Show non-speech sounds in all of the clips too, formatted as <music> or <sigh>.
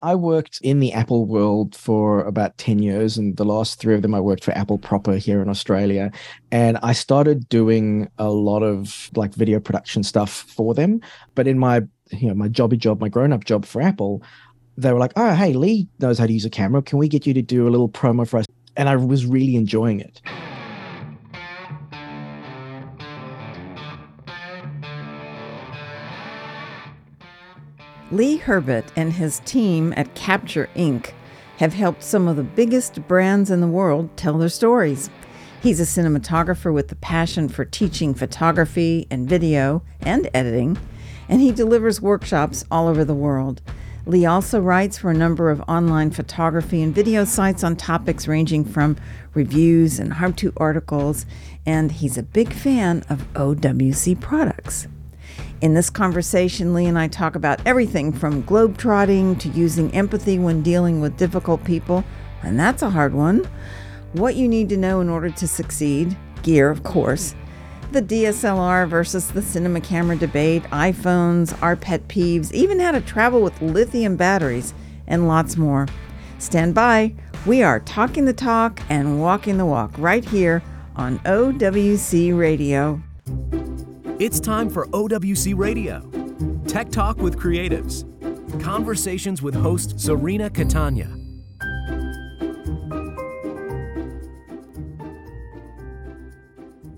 I worked in the Apple world for about 10 years, and the last three of them I worked for Apple proper here in Australia. And I started doing a lot of like video production stuff for them. But in my, you know, my jobby job, my grown up job for Apple, they were like, oh, hey, Lee knows how to use a camera. Can we get you to do a little promo for us? And I was really enjoying it. Lee Herbet and his team at Capture Inc. have helped some of the biggest brands in the world tell their stories. He's a cinematographer with a passion for teaching photography and video and editing, and he delivers workshops all over the world. Lee also writes for a number of online photography and video sites on topics ranging from reviews and how to articles, and he's a big fan of OWC products. In this conversation, Lee and I talk about everything from globetrotting to using empathy when dealing with difficult people, and that's a hard one. What you need to know in order to succeed, gear, of course, the DSLR versus the cinema camera debate, iPhones, our pet peeves, even how to travel with lithium batteries, and lots more. Stand by. We are talking the talk and walking the walk right here on OWC Radio. It's time for OWC Radio Tech Talk with Creatives. Conversations with host Serena Catania.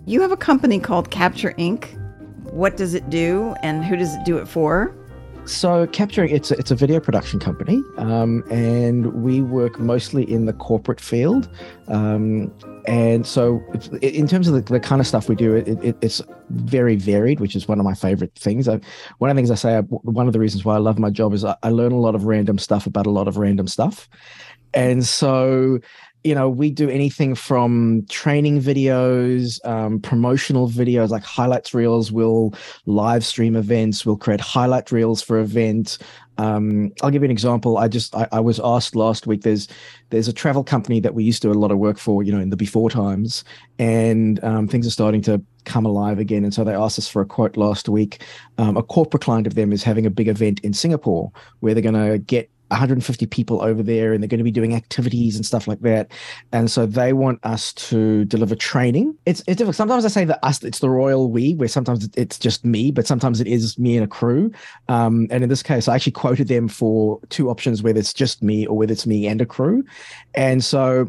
You have a company called Capture Inc. What does it do and who does it do it for? So Capture Inc. it's a, it's a video production company, um, and we work mostly in the corporate field. Um, and so, in terms of the, the, kind of stuff we do, it, it, it's very varied, which is one of my favorite things. I, one of the things I say, I, one of the reasons why I love my job is I, I learn a lot of random stuff about a lot of random stuff, and so you know, we do anything from training videos, um, promotional videos like highlights reels. We'll live stream events. We'll create highlight reels for events. Um, I'll give you an example. I just I, I, was asked last week. There's there's a travel company that we used to do a lot of work for, you know, in the before times, and um, things are starting to come alive again. And so they asked us for a quote last week. Um, a corporate client of them is having a big event in Singapore where they're going to get 150 people over there and they're going to be doing activities and stuff like that. And so they want us to deliver training. It's it's difficult sometimes i say that us it's the royal we where sometimes it's just me but sometimes it is me and a crew. Um, and in this case i actually quoted them for two options whether it's just me or whether it's me and a crew. And so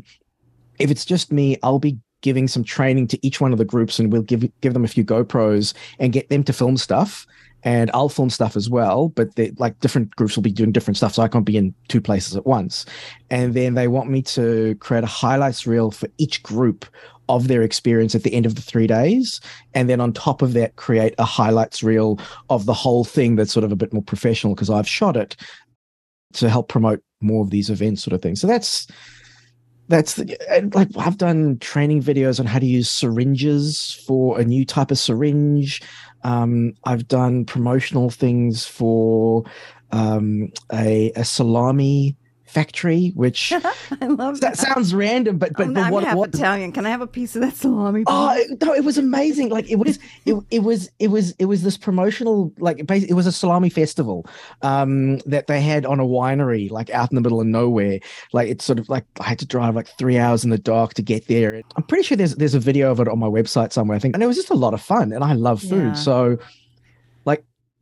if it's just me i'll be giving some training to each one of the groups and we'll give give them a few GoPros and get them to film stuff and I'll film stuff as well, but they like different groups will be doing different stuff. So I can't be in two places at once. And then they want me to create a highlights reel for each group of their experience at the end of the three days. And then on top of that, create a highlights reel of the whole thing that's sort of a bit more professional because I've shot it to help promote more of these events, sort of thing. So that's that's like I've done training videos on how to use syringes for a new type of syringe. Um, I've done promotional things for um, a, a salami factory, which <laughs> I love that. sounds random, but but, I'm, but I'm what, half what Italian. Can I have a piece of that salami? Oh no, it was amazing. Like it was <laughs> it, it was it was it was this promotional like it was a salami festival um that they had on a winery like out in the middle of nowhere. Like it's sort of like I had to drive like three hours in the dark to get there. I'm pretty sure there's there's a video of it on my website somewhere. I think, and it was just a lot of fun. And I love food, Yeah. so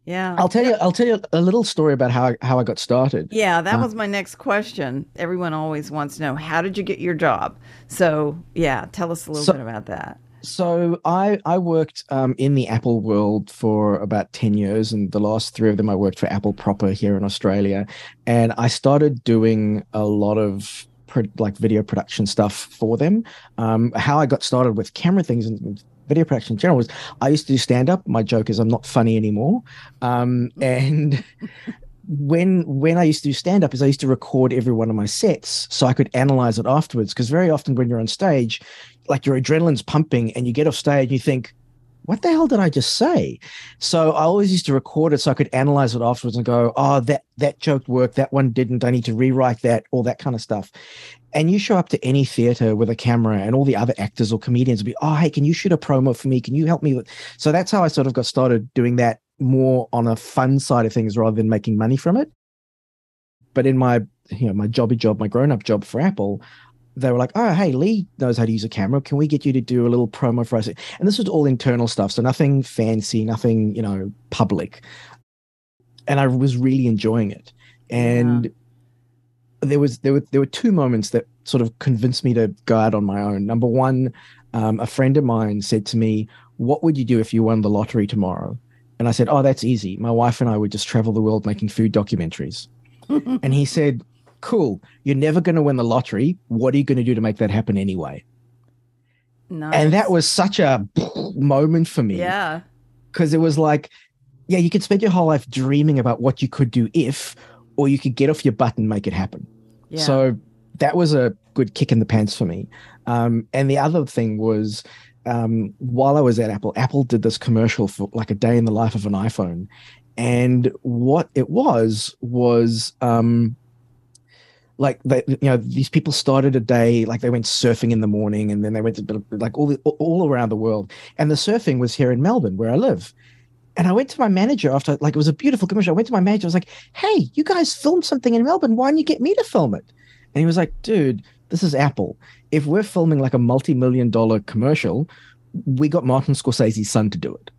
Yeah. I'll tell you I'll tell you a little story about how I, how I got started. Yeah, that Uh, was my next question. Everyone always wants to know how did you get your job? So, yeah, tell us a little So- bit about that. So I I worked um, in the Apple world for about ten years, and the last three of them I worked for Apple proper here in Australia, and I started doing a lot of pro- like video production stuff for them. Um, how I got started with camera things and video production in general was I used to do stand up. My joke is I'm not funny anymore, um, and <laughs> when when I used to do stand up is I used to record every one of my sets so I could analyze it afterwards because very often when you're on stage like your adrenaline's pumping and you get off stage and you think what the hell did I just say? So I always used to record it so I could analyze it afterwards and go, oh, that that joke worked, that one didn't. I need to rewrite that, all that kind of stuff. And you show up to any theater with a camera, and all the other actors or comedians will be, oh, hey, can you shoot a promo for me? Can you help me with? So that's how I sort of got started doing that more on a fun side of things rather than making money from it. but in my you know my jobby job, my grown up job for Apple, they were like, "Oh, hey, Lee knows how to use a camera. Can we get you to do a little promo for us?" And this was all internal stuff, so nothing fancy, nothing you know public. And I was really enjoying it. And yeah. There was there were there were two moments that sort of convinced me to go out on my own. Number one, um, a friend of mine said to me, "What would you do if you won the lottery tomorrow?" And I said, "Oh, that's easy. My wife and I would just travel the world making food documentaries." <laughs> and he said, cool, you're never going to win the lottery. What are you going to do to make that happen anyway? Nice. And that was such a moment for me. Yeah. Because it was like, yeah, you could spend your whole life dreaming about what you could do if, or you could get off your butt and make it happen. Yeah. So that was a good kick in the pants for me. Um, and the other thing was, um, while I was at Apple, Apple did this commercial for like a day in the life of an iPhone. And what it was was um, like they, you know these people started a day like they went surfing in the morning and then they went to like all the, all around the world and the surfing was here in Melbourne where I live and I went to my manager after like it was a beautiful commercial I went to my manager I was like hey you guys filmed something in Melbourne why didn't you get me to film it and he was like dude this is Apple if we're filming like a multi-million dollar commercial we got Martin Scorsese's son to do it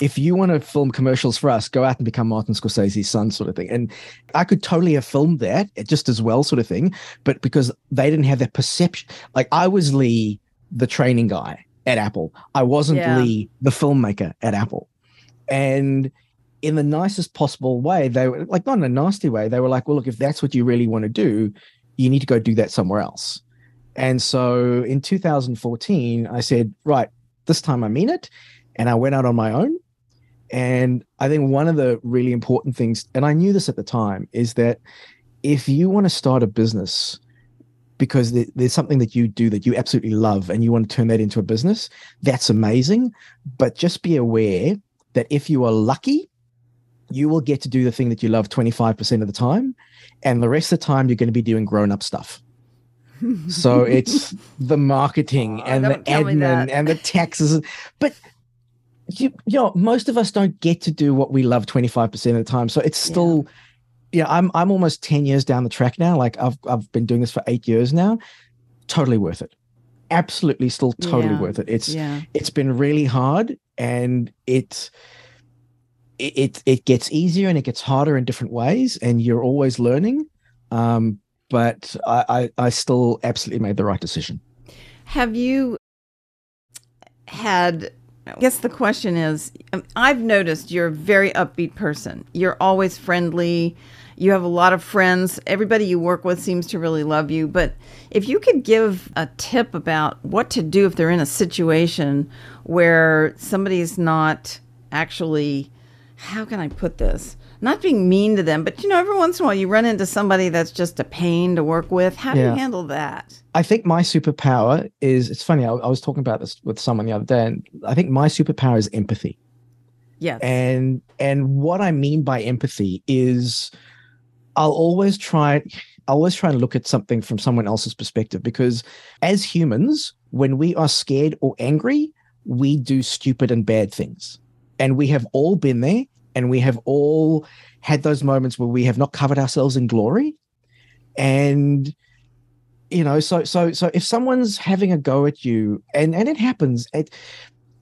if you want to film commercials for us, go out and become Martin Scorsese's son, sort of thing. And I could totally have filmed that just as well, sort of thing. But because they didn't have that perception, like I was Lee, the training guy at Apple, I wasn't yeah. Lee, the filmmaker at Apple. And in the nicest possible way, they were like, not in a nasty way, they were like, well, look, if that's what you really want to do, you need to go do that somewhere else. And so in 2014, I said, right, this time I mean it. And I went out on my own and I think one of the really important things, and I knew this at the time, is that if you want to start a business because there's something that you do that you absolutely love and you want to turn that into a business, that's amazing. But just be aware that if you are lucky, you will get to do the thing that you love 25% of the time. And the rest of the time, you're going to be doing grown up stuff. <laughs> so it's the marketing oh, and the admin and the taxes. But you, you know, most of us don't get to do what we love 25% of the time. So it's still, yeah. I'm I'm almost 10 years down the track now. Like I've I've been doing this for eight years now. Totally worth it. Absolutely still totally yeah. worth it. It's yeah. it's been really hard and it's it, it gets easier and it gets harder in different ways and you're always learning. Um, but I, I, I still absolutely made the right decision. Have you had I guess the question is um, I've noticed you're a very upbeat person. You're always friendly. You have a lot of friends. Everybody you work with seems to really love you. But if you could give a tip about what to do if they're in a situation where somebody's not actually, how can I put this? not being mean to them, but you know, every once in a while you run into somebody that's just a pain to work with. How do yeah. you handle that? I think my superpower is it's funny, I, I, was talking about this with someone the other day, and I think my superpower is empathy. Yes. And and what I mean by empathy is I'll always try I always try and look at something from someone else's perspective because as humans, when we are scared or angry, we do stupid and bad things. And we have all been there and we have all had those moments where we have not covered ourselves in glory and you know so so so if someone's having a go at you and and it happens it,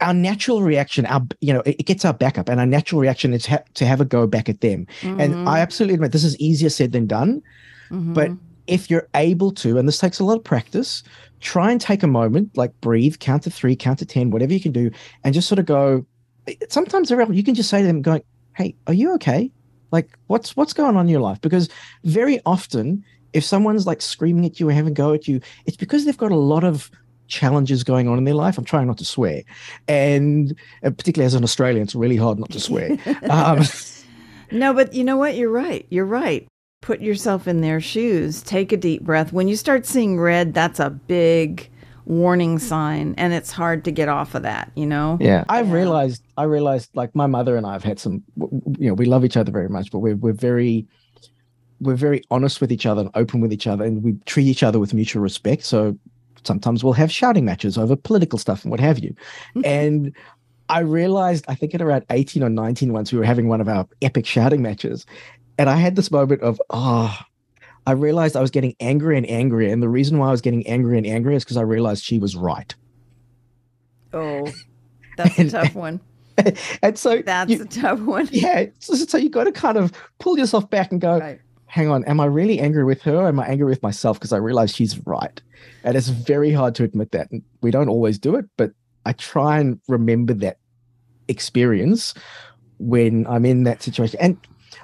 our natural reaction our you know it, gets our backup and our natural reaction is ha- to have a go back at them mm-hmm. and i absolutely admit this is easier said than done mm-hmm. but if you're able to and this takes a lot of practice try and take a moment like breathe count to three count to ten whatever you can do and just sort of go sometimes you can just say to them going hey, are you okay? Like, what's what's going on in your life? Because very often, if someone's like screaming at you or having a go at you, it's because they've got a lot of challenges going on in their life. I'm trying not to swear, and uh, particularly as an Australian, it's really hard not to swear. <laughs> um, no, but you know what? You're right. You're right. Put yourself in their shoes. Take a deep breath. When you start seeing red, that's a big warning sign and it's hard to get off of that you know yeah i've yeah. realized i realized like my mother and i've had some you know we love each other very much but we're, we're very we're very honest with each other and open with each other and we treat each other with mutual respect so sometimes we'll have shouting matches over political stuff and what have you mm-hmm. and i realized i think at around 18 or 19 once we were having one of our epic shouting matches and i had this moment of oh I realized I was getting angrier and angrier. And the reason why I was getting angrier and angrier is because I realized she was right. Oh, <laughs> that's a tough one. <laughs> and so that's you, a tough one. Yeah. So, so you got to kind of pull yourself back and go, right. Hang on, am I really angry with her? am I angry with myself? Because I realize she's right. And it's very hard to admit that. We don't always do it, but I try and remember that experience when I'm in that situation. And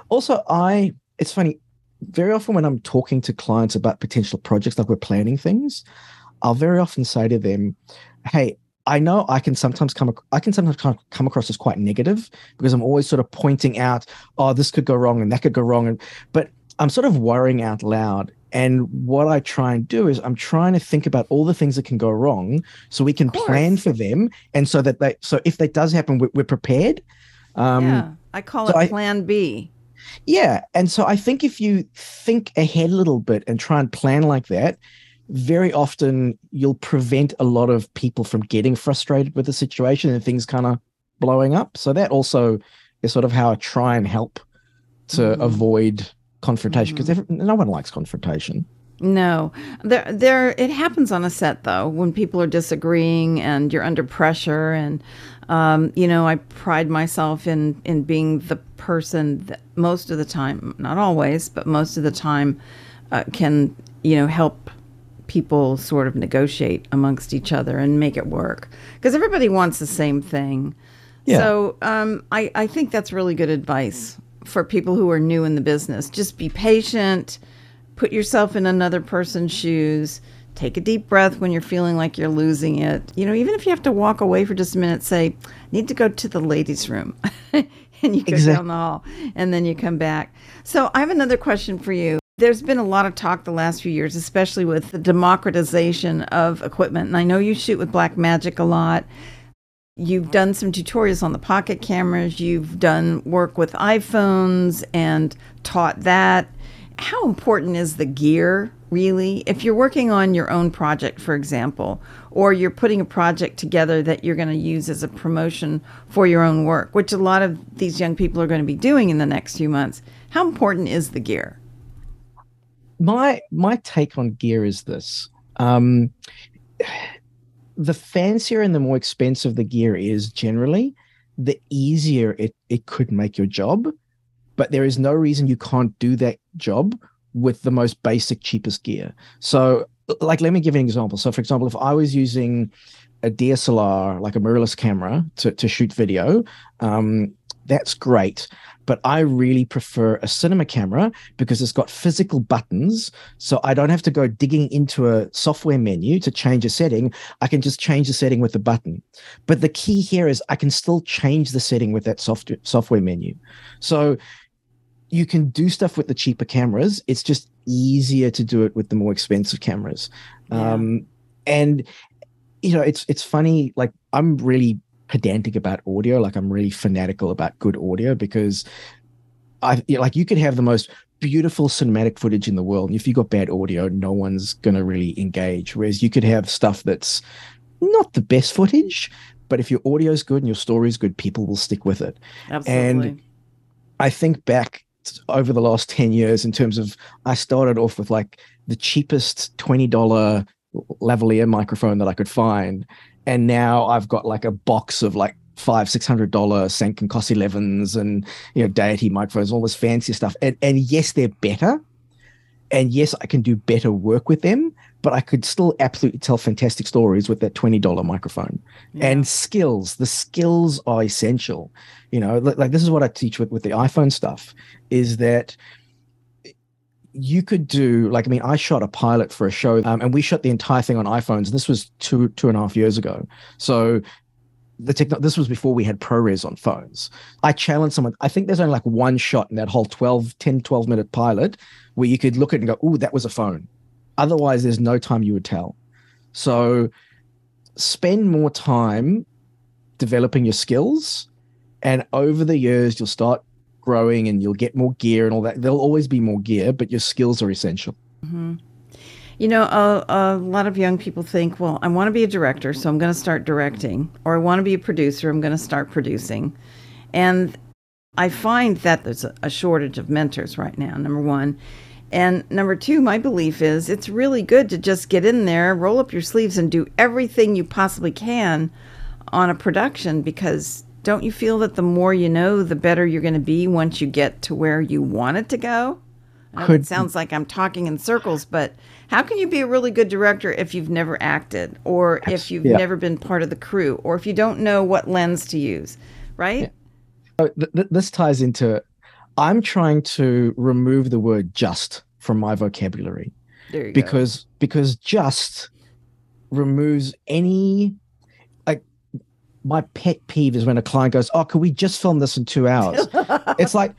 also, I, it's funny, very often when I'm talking to clients about potential projects, like we're planning things, I'll very often say to them, hey, I know I can sometimes come I can sometimes come across as quite negative because I'm always sort of pointing out, oh, this could go wrong and that could go wrong, and but I'm sort of worrying out loud. And what I try and do is I'm trying to think about all the things that can go wrong, so we can plan for them, and so that they so if that does happen, we're, we're prepared. Um, yeah, I call so it Plan B. Yeah, and so I think if you think ahead a little bit and try and plan like that, very often you'll prevent a lot of people from getting frustrated with the situation and things kind of blowing up. So that also is sort of how I try and help to mm-hmm. avoid confrontation because mm-hmm. no one likes confrontation. No, there, there. It happens on a set though when people are disagreeing and you're under pressure. And um, you know, I pride myself in in being the person that most of the time, not always, but most of the time, uh, can you know help people sort of negotiate amongst each other and make it work because everybody wants the same thing. Yeah. So um, I, I think that's really good advice for people who are new in the business. Just be patient, put yourself in another person's shoes, take a deep breath when you're feeling like you're losing it. You know, even if you have to walk away for just a minute, say, need to go to the ladies' room. <laughs> and you go exactly. down the hall and then you come back. So I have another question for you. There's been a lot of talk the last few years, especially with the democratization of equipment. And I know you shoot with Blackmagic a lot. You've done some tutorials on the pocket cameras. You've done work with iPhones and taught that. How important is the gear, really? If you're working on your own project, for example, or you're putting a project together that you're going to use as a promotion for your own work, which a lot of these young people are going to be doing in the next few months, how important is the gear? my my take on gear is this. Um, the fancier and the more expensive the gear is generally, the easier it, it could make your job. But there is no reason you can't do that job with the most basic, cheapest gear. So, like, let me give you an example. So, for example, if I was using a DSLR, like a mirrorless camera, to, to shoot video, um, that's great but I really prefer a cinema camera because it's got physical buttons. So I don't have to go digging into a software menu to change a setting. I can just change the setting with the button. But the key here is I can still change the setting with that soft- software menu. So you can do stuff with the cheaper cameras. It's just easier to do it with the more expensive cameras. Yeah. Um, and you know, it's it's funny. Like I'm really pedantic about audio. Like I'm really fanatical about good audio because I like you could have the most beautiful cinematic footage in the world. And if you got bad audio, no one's gonna really engage. Whereas you could have stuff that's not the best footage, but if your audio is good and your story is good, people will stick with it. Absolutely. And I think back over the last 10 years in terms of I started off with like the cheapest $20 lavalier microphone that I could find and now I've got like a box of like five six hundred dollar Sanken COS 11s and you know deity microphones, all this fancy stuff. And and yes, they're better, and yes, I can do better work with them. But I could still absolutely tell fantastic stories with that twenty dollar microphone. Yeah. And skills, the skills are essential. You know, like, like this is what I teach with with the iPhone stuff, is that you could do like I mean, I shot a pilot for a show, um, and we shot the entire thing on iPhones. And this was two two and a half years ago, so the techno- this was before we had ProRes on phones. I challenged someone. I think there's only like one shot in that whole 12, 10, 12 minute pilot where you could look at it and go, "Oh, that was a phone." Otherwise, there's no time you would tell. So, spend more time developing your skills, and over the years, you'll start growing and you'll get more gear and all that. There'll always be more gear, but your skills are essential. Mm-hmm. You know, a, a, lot of young people think, well, I want to be a director, so I'm going to start directing, or I want to be a producer, I'm going to start producing. And I find that there's a, a shortage of mentors right now, number one. And number two, my belief is it's really good to just get in there, roll up your sleeves, and do everything you possibly can on a production because don't you feel that the more you know, the better you're going to be once you get to where you want it to go? Could- it sounds like I'm talking in circles, but how can you be a really good director if you've never acted or if you've yeah. never been part of the crew or if you don't know what lens to use, right? So oh, th- th- this ties into I'm trying to remove the word just from my vocabulary There you because because just removes any my pet peeve is when a client goes, "Oh, could we just film this in 2 hours?" <laughs> it's like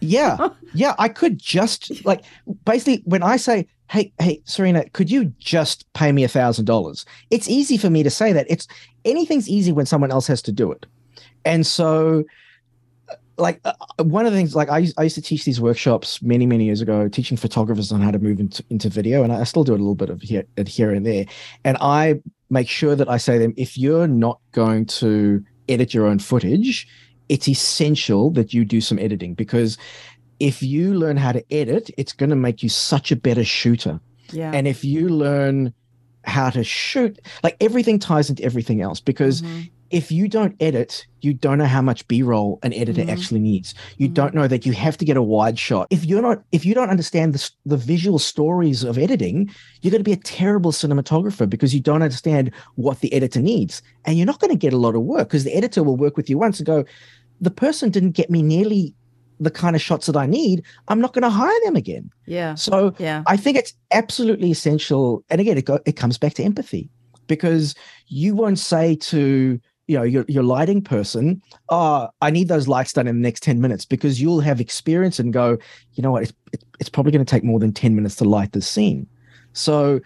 yeah, yeah, I could just like basically when I say, "Hey, hey, Serena, could you just pay me a thousand dollars?" It's easy for me to say that. It's anything's easy when someone else has to do it, and so like uh, one of the things like I, used- I used to teach these workshops many many years ago teaching photographers on how to move into, into video and i still do a little bit of here, here and there and i make sure that i say to them if you're not going to edit your own footage it's essential that you do some editing because if you learn how to edit it's going to make you such a better shooter Yeah. and if you learn how to shoot like everything ties into everything else because Mhm. If you don't edit, you don't know how much B-roll an editor Mhm. actually needs. You Mhm. don't know that you have to get a wide shot. If you're not, if you don't understand the, the visual stories of editing, you're going to be a terrible cinematographer because you don't understand what the editor needs, and you're not going to get a lot of work because the editor will work with you once and go, the person didn't get me nearly the kind of shots that I need. I'm not going to hire them again. yeah. So Yeah. I think it's absolutely essential. And again, it, go, it comes back to empathy because you won't say to you know your, your lighting person, "Oh, I need those lights done in the next ten minutes," because you'll have experience and go, you know what, it's, it's probably going to take more than ten minutes to light this scene. So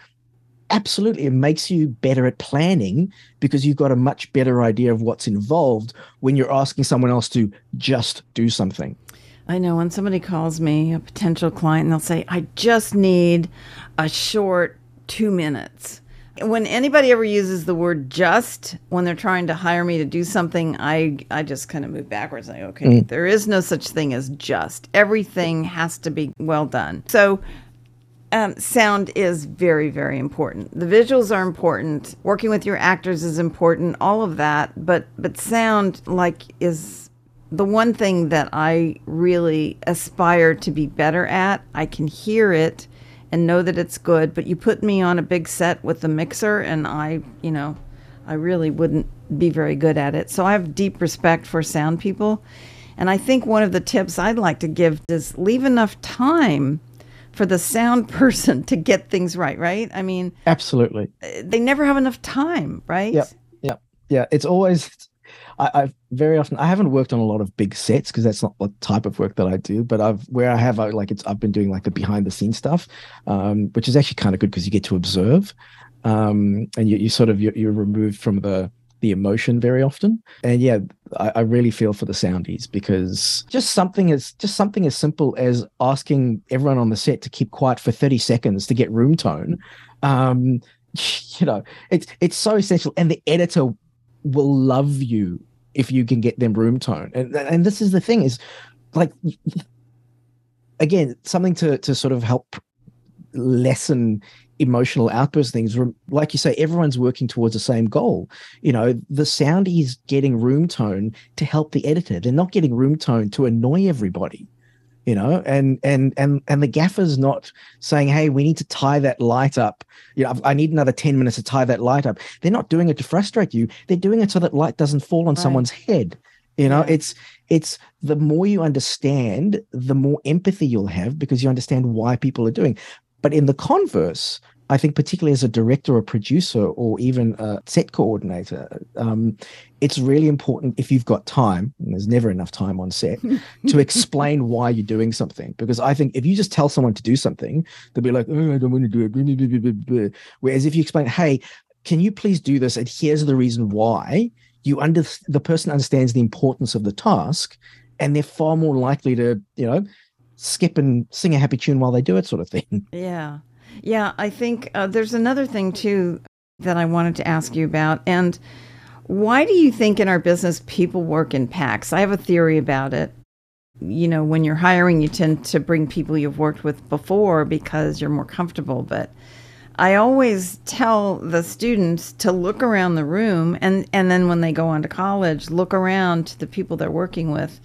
absolutely, it makes you better at planning because you've got a much better idea of what's involved when you're asking someone else to just do something. I know when somebody calls me, a potential client, and they'll say, I just need a short two minutes. When anybody ever uses the word just when they're trying to hire me to do something, I, I just kind of move backwards. Like, okay, there is no such thing as just. Everything has to be well done. So, um, sound is very, very important. The visuals are important. Working with your actors is important. All of that, but but sound like is the one thing that I really aspire to be better at. I can hear it and know that it's good, but you put me on a big set with the mixer, and I, you know, I really wouldn't be very good at it. So I have deep respect for sound people. And I think one of the tips I'd like to give is leave enough time for the sound <laughs> person to get things right, right? I mean, Absolutely. they never have enough time, right? Yep. Yep. Yeah. It's always, I, I've very often, I haven't worked on a lot of big sets because that's not the type of work that I do, but I've, where I have, I, like, it's, I've been doing like the behind the scenes stuff, um, which is actually kind of good because you get to observe. Um, and you, you sort of, you're, you're removed from the, the emotion very often. And yeah, I, I really feel for the soundies because just something as just something as simple as asking everyone on the set to keep quiet for 30 seconds to get room tone. Um, <laughs> you know, it's it's so essential. And the editor will love you if you can get them room tone. And and this is the thing is like again, something to to sort of help lessen emotional outburst things. Like you say everyone's working towards the same goal. You know the sound is getting room tone to help the editor. They're not getting room tone to annoy everybody you know and and and and the gaffer's not saying hey we need to tie that light up. You know i need another 10 minutes to tie that light up. They're not doing it to frustrate you. They're doing it so that light doesn't fall on Right. someone's head. You know Yeah. it's it's the more you understand the more empathy you'll have because you understand why people are doing. But in the converse i think particularly as a director or producer or even a set coordinator um, it's really important if you've got time and there's never enough time on set <laughs> to explain why you're doing something because i think if you just tell someone to do something they'll be like oh, i don't want to do it blah, blah, blah, blah, blah, blah." whereas if you explain hey can you please do this and here's the reason why you under the person understands the importance of the task and they're far more likely to you know skip and sing a happy tune while they do it sort of thing Yeah. Yeah. I think uh, there's another thing too that I wanted to ask you about. And why do you think in our business people work in packs? I have a theory about it. you know, when you're hiring, you tend to bring people you've worked with before because you're more comfortable. But I always tell the students to look around the room and, and then when they go on to college, look around to the people they're working with.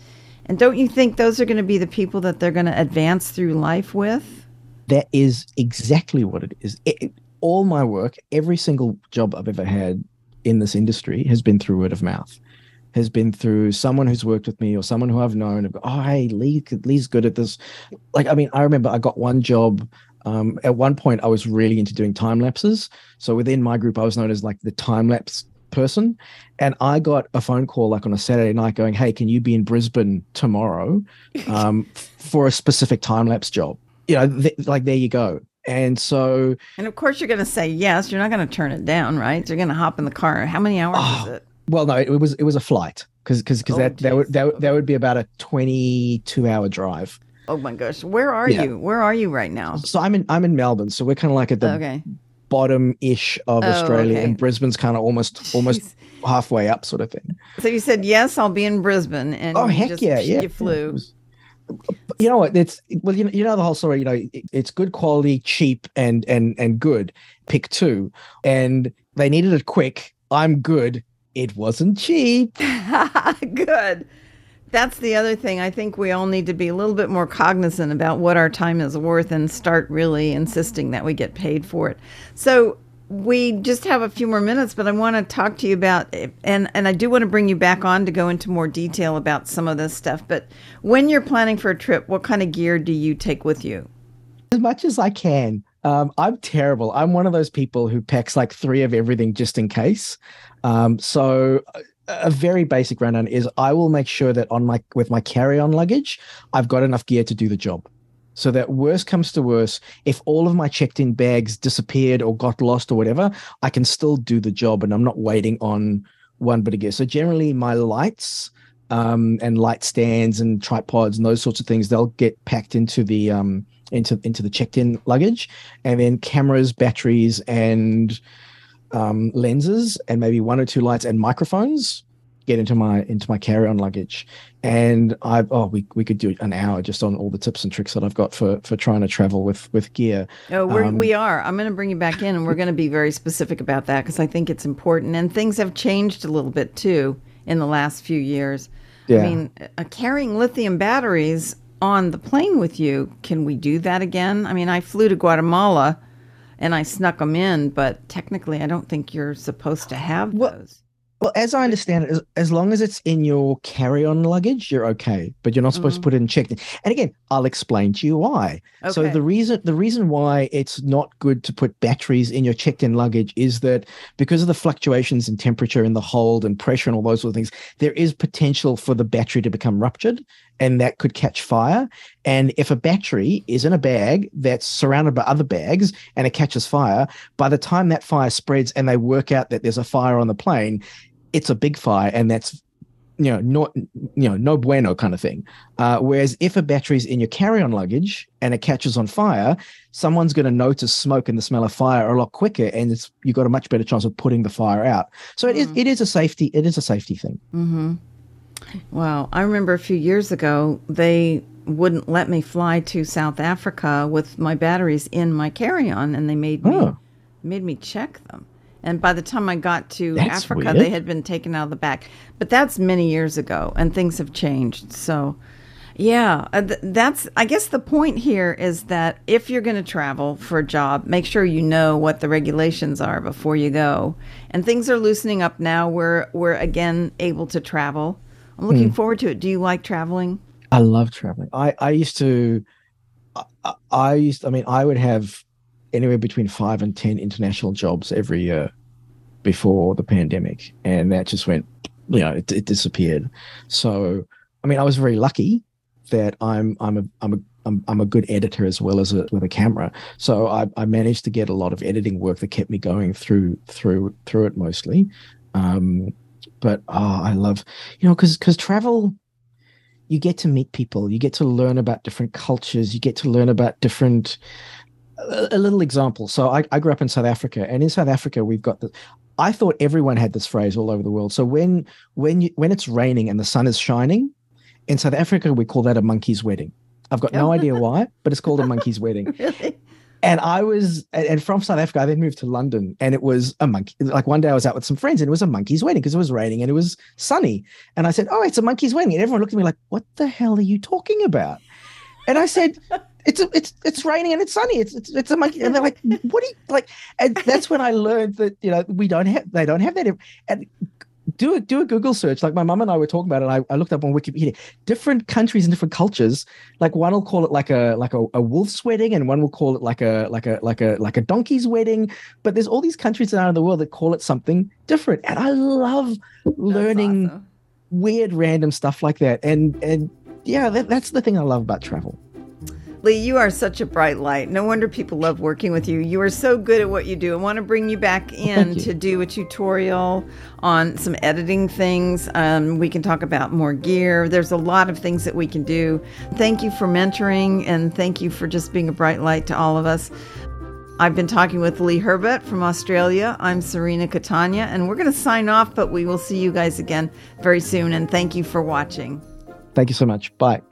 And don't you think those are going to be the people that they're going to advance through life with? That is exactly what it is. It, all my work, every single job I've ever had in this industry has been through word of mouth has been through someone who's worked with me or someone who I've known. oh, hey, Lee, Lee's good at this. Like, I mean, I remember I got one job. Um, at one point, I was really into doing time lapses. So within my group, I was known as like the time lapse person. And I got a phone call like on a Saturday night going, hey, can you be in Brisbane tomorrow <laughs> um, for a specific time lapse job? You know, th- like there you go. And so, and of course, you're going to say yes. You're not going to turn it down, right? You're going to hop in the car. How many hours oh, is it? Well, no, it, was it was a flight because because because oh, that that would, that that would be about a twenty two hour drive. Oh my gosh, where are yeah. you? Where are you right now? So I'm in I'm in Melbourne, so we're kind of like at the okay. bottom ish of oh, Australia, okay. and Brisbane's kind of <laughs> almost Jeez. almost halfway up, sort of thing. So you said yes, I'll be in Brisbane, and oh heck just, yeah, yeah, you flew. Was, you know what? It's well, you know, you know the whole story. You know, it's good quality, cheap, and and and good. Pick two, and they needed it quick. I'm good it wasn't cheap. <laughs> Good. That's the other thing. I think we all need to be a little bit more cognizant about what our time is worth and start really insisting that we get paid for it. So, we just have a few more minutes, but I want to talk to you about and and I do want to bring you back on to go into more detail about some of this stuff. But when you're planning for a trip, what kind of gear do you take with you? As much as I can. Um, I'm terrible. I'm one of those people who packs like three of everything just in case. Um, so a very basic rundown is I will make sure that on my with my carry-on luggage, I've got enough gear to do the job. So that worst comes to worst, if all of my checked-in bags disappeared or got lost or whatever, I can still do the job, and I'm not waiting on one bit of gear. So generally, my lights um, and light stands and tripods and those sorts of things, they'll get packed into the um, into into the checked-in luggage, and then cameras, batteries, and um, lenses and maybe one or two lights and microphones get into my into my carry-on luggage. And i oh we, we could do an hour just on all the tips and tricks that i've got for for trying to travel with with gear. Oh we're, um, we are. I'm going to bring you back in and we're going to be very specific about that because i think it's important. And things have changed a little bit too in the last few years. Yeah. i mean uh, carrying lithium batteries on the plane with you can we do that again? I mean i flew to guatemala and I snuck them in, but technically, I don't think you're supposed to have well, those. Well, as I understand it, as, as long as it's in your carry-on luggage, you're okay. But you're not supposed mm-hmm. to put it in checked. In. And again, I'll explain to you why. Okay. So the reason the reason why it's not good to put batteries in your checked-in luggage is that because of the fluctuations in temperature in the hold and pressure and all those sort of things, there is potential for the battery to become ruptured and that could catch fire. And if a battery is in a bag that's surrounded by other bags and it catches fire, by the time that fire spreads and they work out that there's a fire on the plane, it's a big fire and that's you know not you know no bueno kind of thing uh, whereas if a battery's in your carry-on luggage and it catches on fire someone's going to notice smoke and the smell of fire a lot quicker and it's you've got a much better chance of putting the fire out so it is mm. it is a safety it is a safety thing mm-hmm. Well, I remember a few years ago, they wouldn't let me fly to South Africa with my batteries in my carry-on, and they made me oh. made me check them. And by the time I got to that's Africa, weird. they had been taken out of the back. But that's many years ago, and things have changed. So, yeah, uh, that's. I guess the point here is that if you're going to travel for a job, make sure you know what the regulations are before you go. And things are loosening up now. We're we're again able to travel I'm looking mm. forward to it. Do you like traveling? I love traveling. I, I used to, I, I used, I mean, I would have anywhere between five and 10 international jobs every year before the pandemic. And that just went, you know, it, it disappeared. So, I mean, I was very lucky that I'm, I'm a, I'm a, I'm, I'm a good editor as well as a, with a camera. So I, I managed to get a lot of editing work that kept me going through, through, through it mostly. Um, but oh, I love, you know, because because travel, you get to meet people, you get to learn about different cultures, you get to learn about different. A, a little example. So I, I grew up in South Africa, and in South Africa, we've got the. I thought everyone had this phrase all over the world. So when when you when it's raining and the sun is shining, In South Africa, we call that a monkey's wedding. I've got no idea why, <laughs> but it's called a monkey's wedding. <laughs> Really? And I was, and from South Africa, I then moved to London, and it was a monkey. Like one day, I was out with some friends, and it was a monkey's wedding because it was raining and it was sunny. And I said, "Oh, it's a monkey's wedding," and everyone looked at me like, "What the hell are you talking about?" And I said, "It's a, it's it's raining and it's sunny. It's it's, it's a monkey." And they're like, "What do you like?" And that's when I learned that you know we don't have they don't have that. And do a do a Google search. Like my mum and I were talking about it. I, I looked up on Wikipedia. Different countries and different cultures. Like one will call it like a like a, a wolf's wedding, and one will call it like a like a like a like a donkey's wedding. But there's all these countries around the world that call it something different. And I love learning awesome. weird random stuff like that. And and yeah, that, that's the thing I love about travel. Lee, you are such a bright light. No wonder people love working with you. You are so good at what you do. I want to bring you back in you. to do a tutorial on some editing things. Um, we can talk about more gear. There's a lot of things that we can do. Thank you for mentoring and thank you for just being a bright light to all of us. I've been talking with Lee Herbet from Australia. I'm Serena Catania, and we're going to sign off, but we will see you guys again very soon. And thank you for watching. Thank you so much. Bye.